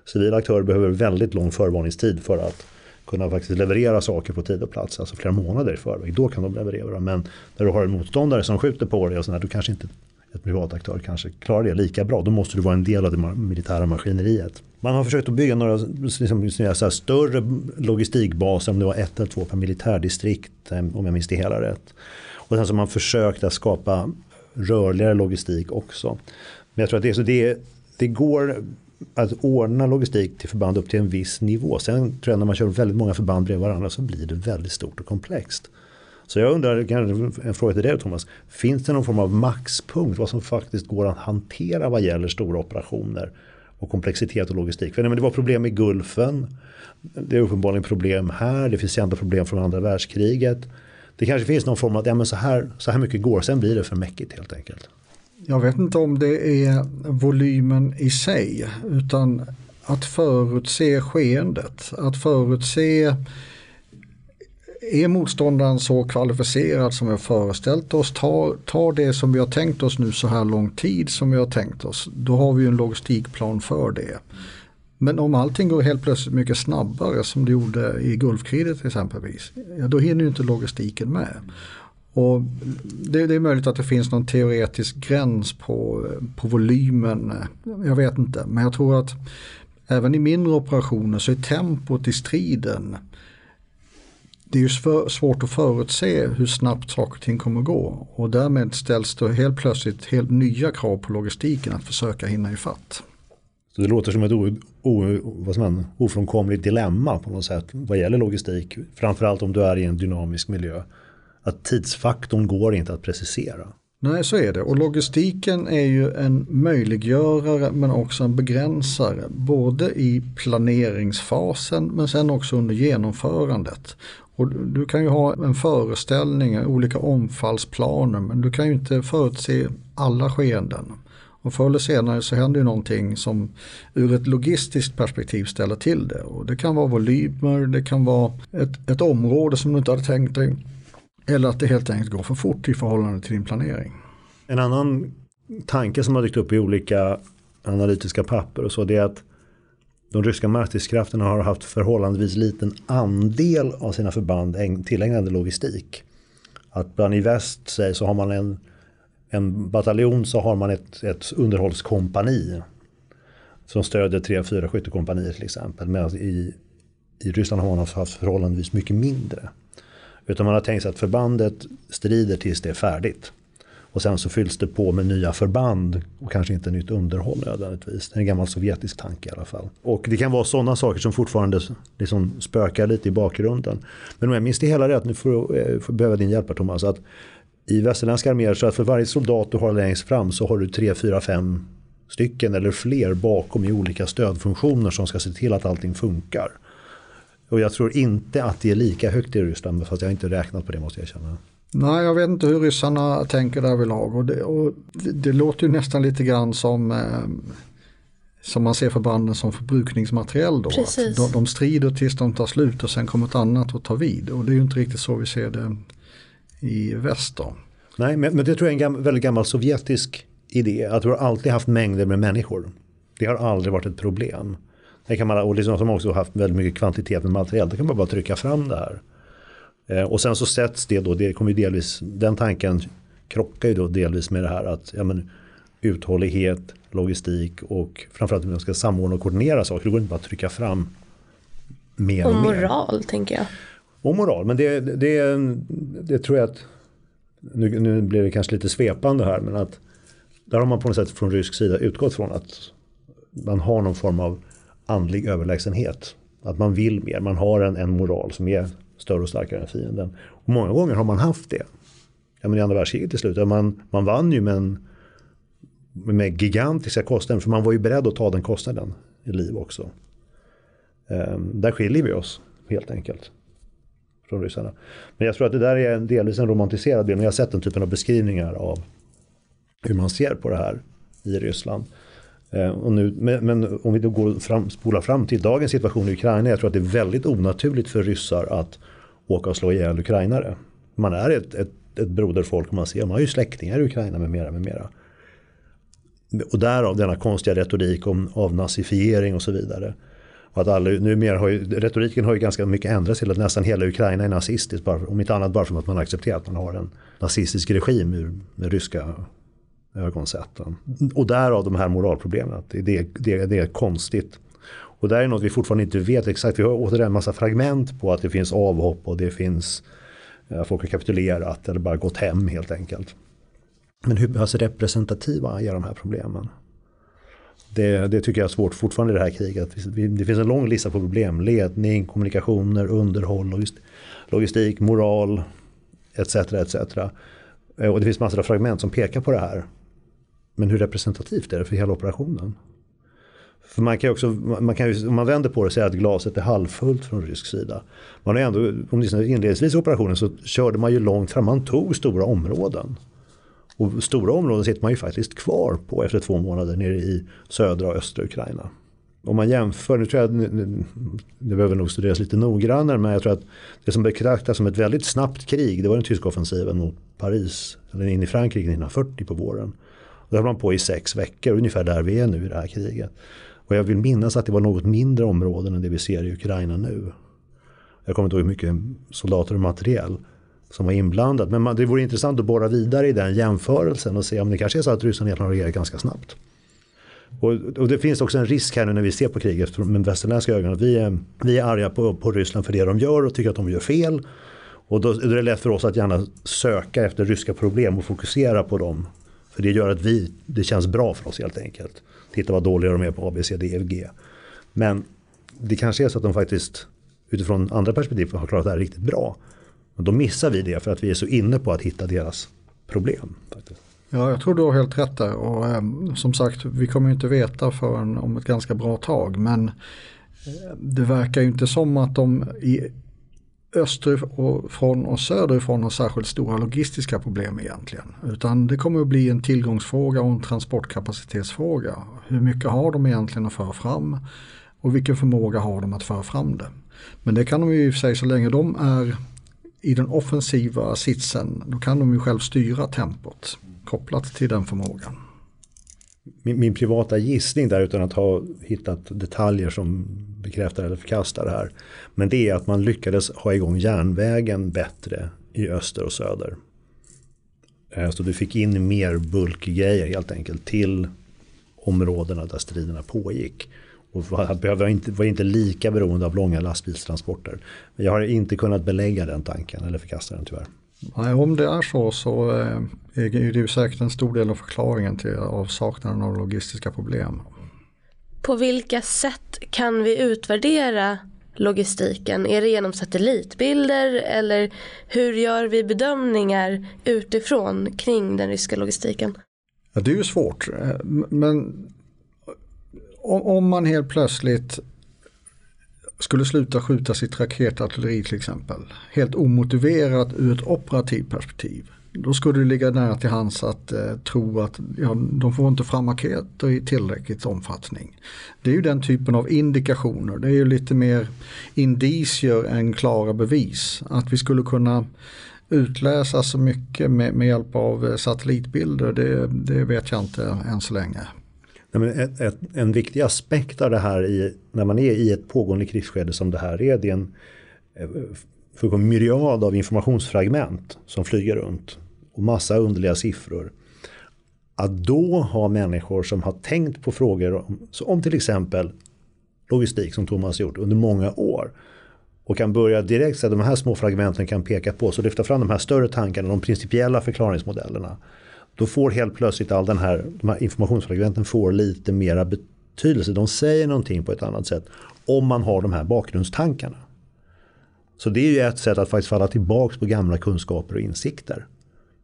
[SPEAKER 2] Civila aktörer behöver väldigt lång förvarningstid för att kunna faktiskt leverera saker på tid och plats, alltså flera månader i förväg. Då kan de leverera. Men när du har en motståndare som skjuter på dig och sådär, då kanske inte ett privat aktör kanske klarar det lika bra. Då måste du vara en del av det militära maskineriet. Man har försökt att bygga några liksom, så större logistikbaser, om det var ett eller två per militärdistrikt, eh, om jag minns det hela rätt. Och sen så har man försökt att skapa rörligare logistik också. Men jag tror att det, så det, det går att ordna logistik till förband upp till en viss nivå. Sen tror jag när man kör väldigt många förband bredvid varandra så blir det väldigt stort och komplext. Så jag undrar, en fråga till dig Thomas. Finns det någon form av maxpunkt vad som faktiskt går att hantera vad gäller stora operationer och komplexitet och logistik? För det var problem i Gulfen. Det är uppenbarligen problem här. Det finns andra problem från andra världskriget. Det kanske finns någon form av att ja, men så, här, så här mycket går, sen blir det för mäckigt helt enkelt.
[SPEAKER 1] Jag vet inte om det är volymen i sig utan att förutse skeendet. Att förutse är motståndaren så kvalificerad som vi har föreställt oss, tar, tar det som vi har tänkt oss nu så här lång tid som vi har tänkt oss, då har vi en logistikplan för det. Men om allting går helt plötsligt mycket snabbare som det gjorde i Gulfkriget exempelvis, då hinner ju inte logistiken med. Och det, det, är möjligt att det finns någon teoretisk gräns på, på volymen. Jag vet inte, men jag tror att även i mindre operationer så är tempot i striden det är ju svårt att förutse hur snabbt saker och ting kommer att gå och därmed ställs det helt plötsligt helt nya krav på logistiken att försöka hinna ifatt.
[SPEAKER 2] Så det låter som ett o, o, vad man, ofrånkomligt dilemma på något sätt vad gäller logistik. Framförallt om du är i en dynamisk miljö att tidsfaktorn går inte att precisera.
[SPEAKER 1] Nej, så är det. Och logistiken är ju en möjliggörare men också en begränsare. Både i planeringsfasen men sen också under genomförandet. Och du kan ju ha en föreställning, olika omfallsplaner men du kan ju inte förutse alla skeenden. Och förr eller senare så händer ju någonting som ur ett logistiskt perspektiv ställer till det. Och det kan vara volymer, det kan vara ett, ett område som du inte hade tänkt dig. Eller att det helt enkelt går för fort i förhållande till din planering.
[SPEAKER 2] En annan tanke som har dykt upp i olika analytiska papper och så det är att de ryska markstridskrafterna har haft förhållandevis liten andel av sina förband tillägnade logistik. Att bland i väst säg, så har man en, en bataljon så har man ett, ett underhållskompani som stödjer tre, fyra skyttekompanier till exempel. Medan i, i Ryssland har man haft förhållandevis mycket mindre. Utan man har tänkt sig att förbandet strider tills det är färdigt. Och sen så fylls det på med nya förband och kanske inte nytt underhåll nödvändigtvis. Det är en gammal sovjetisk tanke i alla fall. Och det kan vara sådana saker som fortfarande liksom spökar lite i bakgrunden. Men om jag minns det hela rätt, nu får jag eh, behöva din hjälp här Thomas. Att I västerländska arméer så att för varje soldat du har längst fram så har du tre, fyra, fem stycken eller fler bakom i olika stödfunktioner som ska se till att allting funkar. Och jag tror inte att det är lika högt i Ryssland, fast jag har inte räknat på det måste jag känna.
[SPEAKER 1] Nej, jag vet inte hur ryssarna tänker därvidlag. Och det, och det, låter ju nästan lite grann som, eh, som man ser förbanden som förbrukningsmateriel. Då.
[SPEAKER 3] Precis.
[SPEAKER 1] De, de strider tills de tar slut och sen kommer ett annat att ta vid. Och det är ju inte riktigt så vi ser det i väst. Då.
[SPEAKER 2] Nej, men, men det tror jag är en gam, väldigt gammal sovjetisk idé. Att du har alltid haft mängder med människor. Det har aldrig varit ett problem. Det kan man, och liksom som också haft väldigt mycket kvantitet med material. Det kan man bara trycka fram det här. Eh, och sen så sätts det då, det kommer ju delvis, den tanken krockar ju då delvis med det här att ja, men, uthållighet, logistik och framförallt hur man ska samordna och koordinera saker. Det går inte bara att trycka fram mer och,
[SPEAKER 3] Och
[SPEAKER 2] mer.
[SPEAKER 3] moral tänker jag.
[SPEAKER 2] Och moral, men det, det, det tror jag att nu, nu blir det kanske lite svepande här men att där har man på något sätt från rysk sida utgått från att man har någon form av andlig överlägsenhet. Att man vill mer, man har en, en moral som är större och starkare än fienden. Och många gånger har man haft det. Ja, men I andra världskriget till slut, man, man vann ju med, en, med gigantiska kostnader för man var ju beredd att ta den kostnaden i liv också. Ehm, där skiljer vi oss helt enkelt från ryssarna. Men jag tror att det där är delvis en romantiserad bild. Men jag har sett den typen av beskrivningar av hur man ser på det här i Ryssland. Eh, och nu, men, men, om vi då går fram, spolar fram till dagens situation i Ukraina. Jag tror att det är väldigt onaturligt för ryssar att åka och slå ihjäl ukrainare. Man är ett, ett, ett broderfolk och man ser, man har ju släktingar i Ukraina med mera, med mera. Och därav denna konstiga retorik om avnazifiering och så vidare. Och att alla, numera har ju, retoriken har ju ganska mycket ändrats till att nästan hela Ukraina är nazistiskt. Bara, om inte annat bara för att man accepterar att man har en nazistisk regim ur, med ryska Ögonsätten. Och därav de här moralproblemen. Att det, det, det, det är konstigt. Och där är något vi fortfarande inte vet exakt. Vi har återigen en massa fragment på att det finns avhopp och det finns eh, att folk har kapitulerat eller bara gått hem helt enkelt. Men hur pass representativa är de här problemen? Det, det, tycker jag är svårt fortfarande i det här kriget. Det finns en lång lista på problem. Ledning, kommunikationer, underhåll, logistik, moral etc. etc. Eh, och det finns massor av fragment som pekar på det här. Men hur representativt är det för hela operationen? För man kan ju också, man kan ju, om man vänder på det och säger att glaset är halvfullt från rysk sida. Man har ändå, åtminstone inledningsvis i operationen så körde man ju långt fram, man tog stora områden. Och stora områden sitter man ju faktiskt kvar på efter två månader nere i södra och östra Ukraina. Om man jämför, nu tror jag det behöver nog studeras lite noggrannare, men jag tror att det som betraktas som ett väldigt snabbt krig, det var den tyska offensiven mot Paris, eller in i Frankrike 1940 på våren. Det höll man på i sex veckor, ungefär där vi är nu i det här kriget. Och jag vill minnas att det var något mindre områden än det vi ser i Ukraina nu. Jag kommer inte ihåg hur mycket soldater och materiel som var inblandat. Men det vore intressant att borra vidare i den jämförelsen och se om det kanske är så att Ryssland egentligen har reagerat ganska snabbt. Och, och, det finns också en risk här nu när vi ser på kriget med västerländska ögon att vi är, vi är arga på, på Ryssland för det de gör och tycker att de gör fel. Och då är det lätt för oss att gärna söka efter ryska problem och fokusera på dem. För det gör att vi, det känns bra för oss helt enkelt. Titta vad dåliga de är på A, B, C, D, e, F, G. Men det kanske är så att de faktiskt utifrån andra perspektiv har klarat det här riktigt bra. Men då missar vi det för att vi är så inne på att hitta deras problem. Faktiskt.
[SPEAKER 1] Ja, jag tror du har helt rätt där. Och eh, som sagt, vi kommer inte veta förrän om ett ganska bra tag. Men eh, det verkar ju inte som att de i österifrån och söderifrån har särskilt stora logistiska problem egentligen. Utan det kommer att bli en tillgångsfråga och en transportkapacitetsfråga. Hur mycket har de egentligen att föra fram? Och vilken förmåga har de att föra fram det? Men det kan de ju i och för sig så länge de är i den offensiva sitsen, då kan de ju själv styra tempot kopplat till den förmågan.
[SPEAKER 2] Min, min, privata gissning där utan att ha hittat detaljer som bekräftar eller förkastar det här. Men det är att man lyckades ha igång järnvägen bättre i öster och söder. Eh, så du fick in mer bulkgrejer helt enkelt till områdena där striderna pågick. Och var inte, var inte lika beroende av långa lastbilstransporter. Men jag har inte kunnat belägga den tanken eller förkasta den tyvärr.
[SPEAKER 1] Nej, om det är så så eh, är det ju säkert en stor del av förklaringen till avsaknaden av logistiska problem.
[SPEAKER 3] På vilka sätt kan vi utvärdera logistiken? Är det genom satellitbilder eller hur gör vi bedömningar utifrån kring den ryska logistiken?
[SPEAKER 1] Ja, det är ju svårt, eh, men om man helt plötsligt skulle sluta skjuta sitt raketartilleri till exempel, helt omotiverat ur ett operativt perspektiv. Då skulle det ligga nära till hands att eh, tro att ja, de får inte fram raketer i tillräckligt omfattning. Det är ju den typen av indikationer, det är ju lite mer indicier än klara bevis. Att vi skulle kunna utläsa så mycket med, med hjälp av eh, satellitbilder, det, det vet jag inte än så länge.
[SPEAKER 2] ett, ett, en viktig aspekt av det här i, när man är i ett pågående krigsskede som det här är, det är en eh, fullkomlig myriad av informationsfragment som flyger runt och massa underliga siffror. Att då ha människor som har tänkt på frågor om, om till exempel logistik som Thomas gjort under många år och kan börja direkt säga att de här små fragmenten kan peka på, så lyfta fram de här större tankarna, de principiella förklaringsmodellerna. Då får helt plötsligt all den här, de här informationsfragmenten får lite mera betydelse. De säger någonting på ett annat sätt om man har de här bakgrundstankarna. Så det är ju ett sätt att faktiskt falla tillbaka på gamla kunskaper och insikter.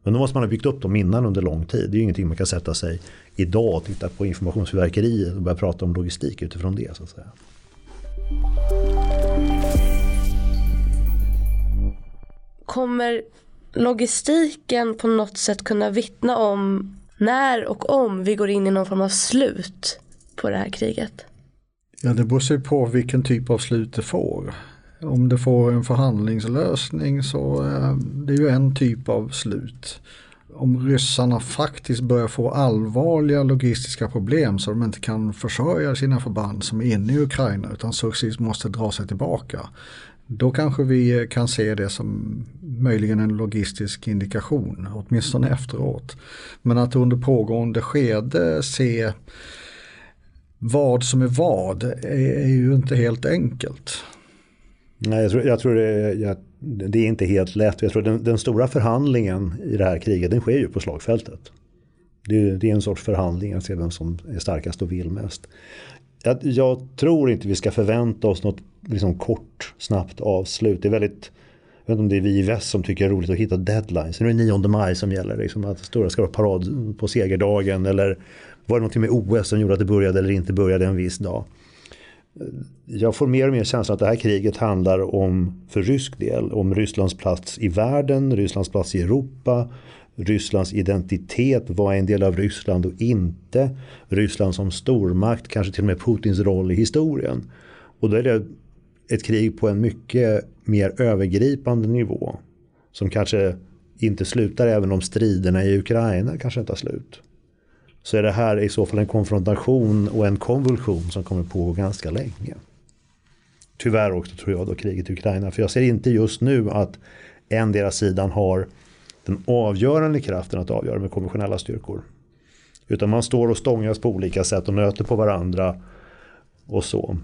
[SPEAKER 2] Men då måste man ha byggt upp dem innan under lång tid. Det är ju ingenting man kan sätta sig idag och titta på informationsfyrverkeriet och börja prata om logistik utifrån det. så att säga.
[SPEAKER 3] Kommer logistiken på något sätt kunna vittna om när och om vi går in i någon form av slut på det här kriget?
[SPEAKER 1] Ja, det beror sig på vilken typ av slut det får. Om det får en förhandlingslösning så är det ju en typ av slut. Om ryssarna faktiskt börjar få allvarliga logistiska problem så de inte kan försörja sina förband som är inne i Ukraina utan successivt måste dra sig tillbaka. Då kanske vi kan se det som möjligen en logistisk indikation, åtminstone efteråt. Men att under pågående skede se vad som är vad är ju inte helt enkelt.
[SPEAKER 2] Nej, jag tror, jag tror det, jag, det, är inte helt lätt. Jag tror den, den, stora förhandlingen i det här kriget den sker ju på slagfältet. Det, det är en sorts förhandling att se vem som är starkast och vill mest. Jag, jag tror inte vi ska förvänta oss något liksom kort, snabbt avslut. Det är väldigt, jag vet inte om det är vi i väst som tycker det är roligt att hitta deadlines. Nu är det 9 maj som gäller, liksom att stora ska vara parad på segerdagen. Eller var det någonting med OS som gjorde att det började eller inte började en viss dag jag får mer och mer känslan att det här kriget handlar om, för rysk del, om Rysslands plats i världen, Rysslands plats i Europa, Rysslands identitet, vad är en del av Ryssland och inte, Ryssland som stormakt, kanske till och med Putins roll i historien. Och då är det ett krig på en mycket mer övergripande nivå som kanske inte slutar även om striderna i Ukraina kanske inte tar slut så är det här i så fall en konfrontation och en konvulsion som kommer pågå ganska länge. Tyvärr också tror jag då kriget i Ukraina. För jag ser inte just nu att en deras sidan har den avgörande kraften att avgöra med konventionella styrkor. Utan man står och stångas på olika sätt och nöter på varandra och så.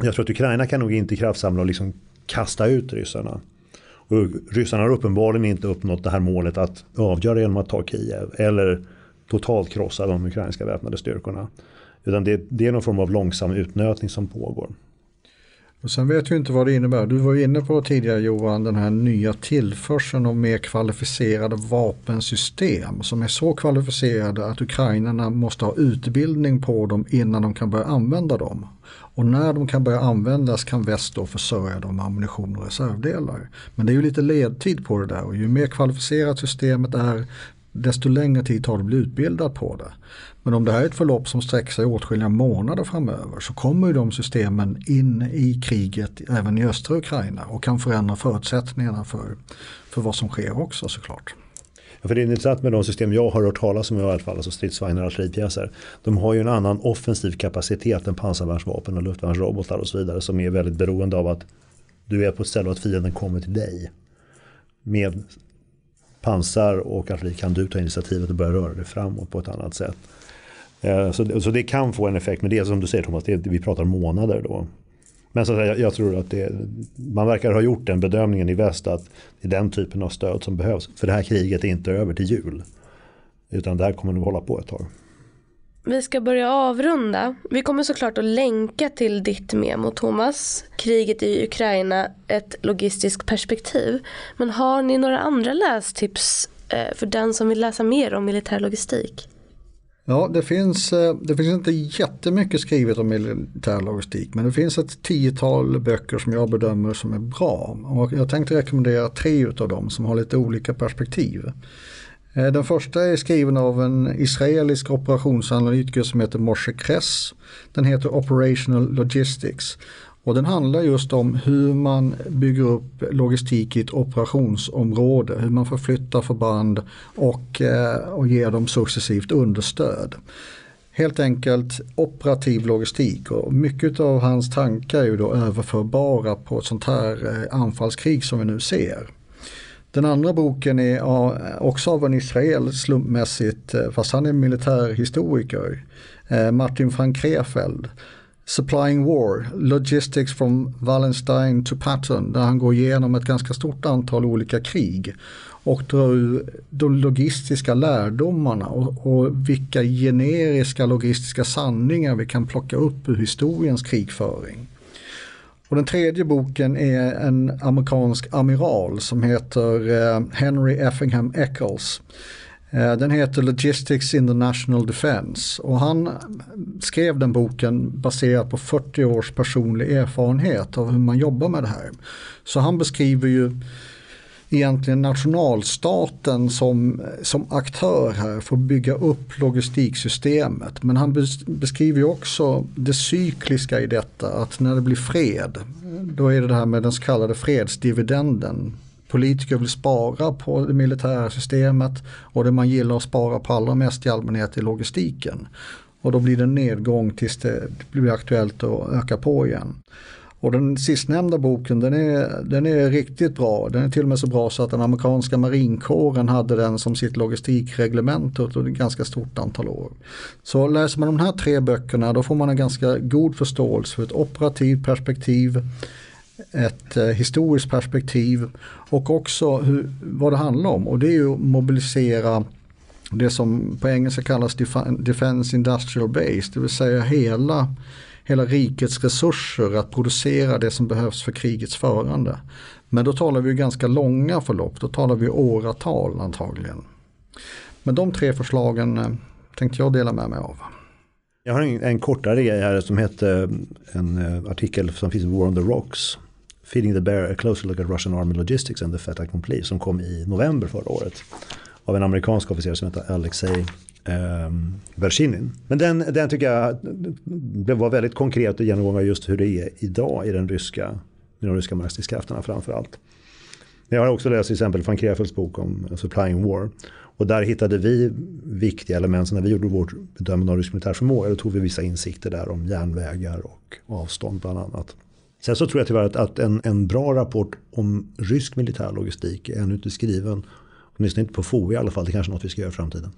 [SPEAKER 2] Jag tror att Ukraina kan nog inte kraftsamla och liksom kasta ut ryssarna. Och ryssarna har uppenbarligen inte uppnått det här målet att avgöra genom att ta Kiev. Eller totalt krossa de ukrainska väpnade styrkorna. Utan det, det är någon form av långsam utnötning som pågår.
[SPEAKER 1] Och sen vet vi inte vad det innebär. Du var inne på tidigare Johan den här nya tillförseln av mer kvalificerade vapensystem som är så kvalificerade att ukrainarna måste ha utbildning på dem innan de kan börja använda dem. Och när de kan börja användas kan väst då försörja dem med ammunition och reservdelar. Men det är ju lite ledtid på det där och ju mer kvalificerat systemet är desto längre tid tar det att bli utbildad på det. Men om det här är ett förlopp som sträcker sig åtskilliga månader framöver så kommer ju de systemen in i kriget även i östra Ukraina och kan förändra förutsättningarna för, för vad som sker också såklart.
[SPEAKER 2] Ja, för det är intressant med de system jag har hört talas om i alla fall, alltså stridsvagnar och artilleripjäser. De har ju en annan offensiv kapacitet än pansarvärnsvapen och luftvärnsrobotar och så vidare som är väldigt beroende av att du är på ett ställe och att fienden kommer till dig. Med pansar och artilleri kan du ta initiativet och börja röra dig framåt på ett annat sätt. Så så, så det kan få en effekt, men det är som du säger Thomas, det är, vi pratar månader då. Men så jag, jag tror att det, man verkar ha gjort den bedömningen i väst att det är den typen av stöd som behövs. För det här kriget är inte över till jul. Utan det här kommer nog hålla på ett tag.
[SPEAKER 3] Vi ska börja avrunda. Vi kommer såklart att länka till ditt memo Thomas. Kriget i Ukraina, ett logistiskt perspektiv. Men har ni några andra lästips eh, för den som vill läsa mer om militär logistik?
[SPEAKER 1] Ja, det finns, eh, det finns inte jättemycket skrivet om militär logistik men det finns ett tiotal böcker som jag bedömer som är bra. Och jag tänkte rekommendera tre av dem som har lite olika perspektiv. Eh, den första är skriven av en israelisk operationsanalytiker som heter Moshe Kress. Den heter Operational Logistics och den handlar just om hur man bygger upp logistik i ett operationsområde, hur man förflyttar förband och, eh, och ger dem successivt understöd. Helt enkelt operativ logistik och mycket av hans tankar är ju då överförbara på ett sånt här eh, anfallskrig som vi nu ser. Den andra boken är också av en israel slumpmässigt, eh, fast han är militärhistoriker, eh, Martin van Krefeld Supplying War, Logistics from Wallenstein to Patton, där han går igenom ett ganska stort antal olika krig och drar ur de logistiska lärdomarna och, och, vilka generiska logistiska sanningar vi kan plocka upp ur historiens krigföring. Och den tredje boken är en amerikansk amiral som heter eh, Henry Effingham Eccles eh, den heter Logistics in the National Defense och han skrev den boken baserat på 40 års personlig erfarenhet av hur man jobbar med det här. Så han beskriver ju egentligen nationalstaten som, som aktör här för att bygga upp logistiksystemet. Men han beskriver också det cykliska i detta, att när det blir fred, då är det det här med den så kallade fredsdividenden politiker vill spara på det militära systemet och det man gillar att spara på allra mest i allmänhet är logistiken. Och då blir det en nedgång tills det blir aktuellt att öka på igen. Och den sistnämnda boken den är, den är riktigt bra. Den är till och med så bra så att den amerikanska marinkåren hade den som sitt logistikreglement under ett ganska stort antal år. Så läser man de här tre böckerna då får man en ganska god förståelse för ett operativt perspektiv ett eh, historiskt perspektiv och också hur, vad det handlar om. Och det är ju att mobilisera det som på engelska kallas Defense Industrial Base, det vill säga hela, hela rikets resurser att producera det som behövs för krigets förande. Men då talar vi ganska långa förlopp, då talar vi åratal antagligen. Men de tre förslagen eh, tänkte jag dela med mig av.
[SPEAKER 2] Jag har en, en kortare grej här som heter eh, en uh, artikel som finns i War on the Rocks Feeding the Bear, A Closer Look at Russian Army Logistics and the Fait Accompli som kom i november förra året. Av en amerikansk officer som heter Alexei eh, Bershinin. Men den, den tycker jag var väldigt konkret och genomgång just hur det är idag i den ryska, i de ryska markstridskrafterna framförallt. Jag har också läst till exempel van Krefelds bok om Supplying War. Och där hittade vi viktiga element. Så när vi gjorde vårt bedömande av rysk militär förmåga då tog vi vissa insikter där om järnvägar och avstånd bland annat. Sen så tror jag tyvärr att, att en, en bra rapport om rysk militär logistik är ännu inte skriven. Åtminstone inte på FOI i alla fall. Det är kanske är något vi ska göra i framtiden.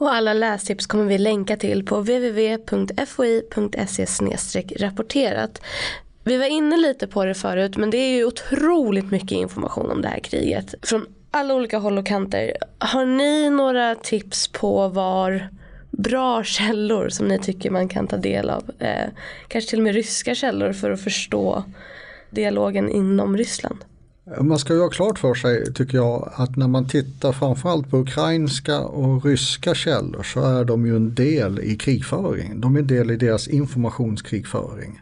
[SPEAKER 3] Och alla lästips kommer vi länka till på www.foi.se rapporterat. Vi var inne lite på det förut men det är ju otroligt mycket information om det här kriget. Från alla olika håll och kanter. Har ni några tips på var bra källor som ni tycker man kan ta del av. Eh, kanske till och med ryska källor för att förstå dialogen inom Ryssland.
[SPEAKER 1] Man ska ju ha klart för sig tycker jag att när man tittar framförallt på ukrainska och ryska källor så är de ju en del i krigföring. De är en del i deras informationskrigföring.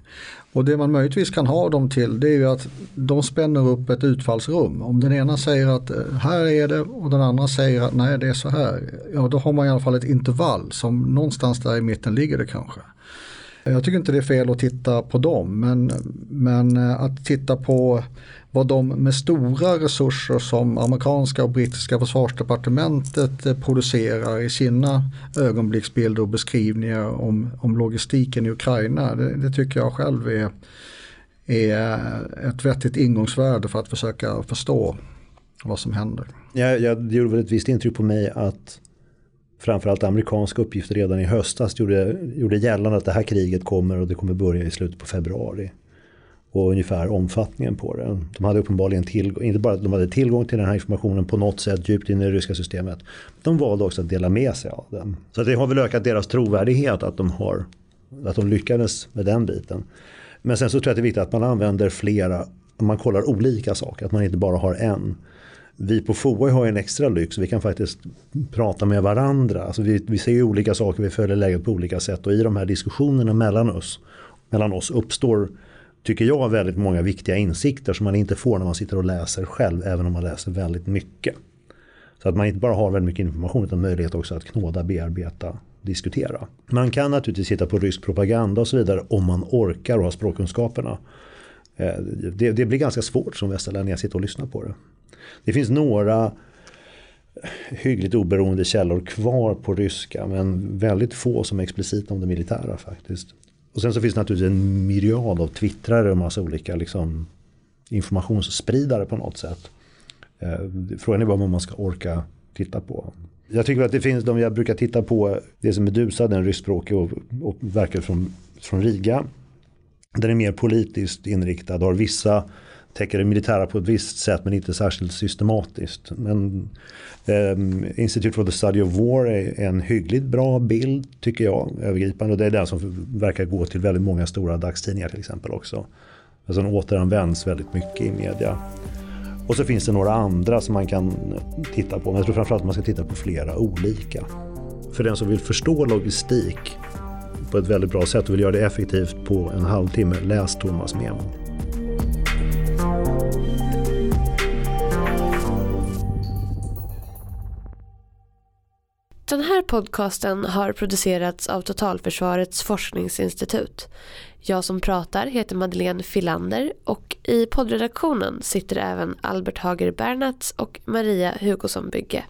[SPEAKER 1] Och det man möjligtvis kan ha dem till det är ju att de spänner upp ett utfallsrum. Om den ena säger att eh, här är det och den andra säger att nej det är så här. Ja då har man i alla fall ett intervall som någonstans där i mitten ligger det kanske. Jag tycker inte det är fel att titta på dem men, men eh, att titta på vad de med stora resurser som amerikanska och brittiska försvarsdepartementet eh, producerar i sina ögonblicksbilder och beskrivningar om, om logistiken i Ukraina. Det, det tycker jag själv är, är ett vettigt ingångsvärde för att försöka förstå vad som händer.
[SPEAKER 2] Ja, jag, det gjorde väl ett visst intryck på mig att framförallt amerikanska uppgifter redan i höstas gjorde, gjorde gällande att det här kriget kommer och det kommer börja i slutet på februari och ungefär omfattningen på det. De hade uppenbarligen tillgång, inte bara att de hade tillgång till den här informationen på något sätt djupt in i det ryska systemet. De valde också att dela med sig av den. Så det har väl ökat deras trovärdighet att de, har, att de lyckades med den biten. Men sen så tror jag att det är viktigt att man använder flera, man kollar olika saker, att man inte bara har en. vi på FOA har en extra lyx. Vi kan faktiskt prata med varandra. Alltså vi, vi ser ju olika saker, vi följer läget på olika sätt. Och i de här diskussionerna mellan oss, mellan oss uppstår, tycker jag, väldigt många viktiga insikter som man inte får när man sitter och läser själv. Även om man läser väldigt mycket. Så att man inte bara har väldigt mycket information utan möjlighet också att knåda, bearbeta, diskutera. Man kan naturligtvis hitta på rysk propaganda och så vidare om man orkar och har språkkunskaperna. Eh, det, det blir ganska svårt som västerlänning att sitta och lyssna på det. Det finns några hyggligt oberoende källor kvar på ryska men väldigt få som är explicita om det militära faktiskt. Och sen så finns det naturligtvis en myriad av twittrare och massa olika liksom, informationsspridare på något sätt. Eh, frågan är bara vad man ska orka titta på. Jag tycker att det finns de jag brukar titta på, det som Medusa, den ryskspråkig och, och verkar från, från Riga. Den är mer politiskt inriktad, har vissa täcker det militära på ett visst sätt men inte särskilt systematiskt. Men um, Institute for the Study of War är en hyggligt bra bild tycker jag övergripande och det är den som verkar gå till väldigt många stora dagstidningar till exempel också. Alltså den återanvänds väldigt mycket i media. Och så finns det några andra som man kan titta på men jag tror framförallt att man ska titta på flera olika. För den som vill förstå logistik på ett väldigt bra sätt och vill göra det effektivt på en halvtimme, läs Thomas Memo.
[SPEAKER 3] Den här podcasten har producerats av Totalförsvarets forskningsinstitut. Jag som pratar heter Madeleine Filander och i poddredaktionen sitter även Albert Hager Bernats och Maria Hugosson Bygge.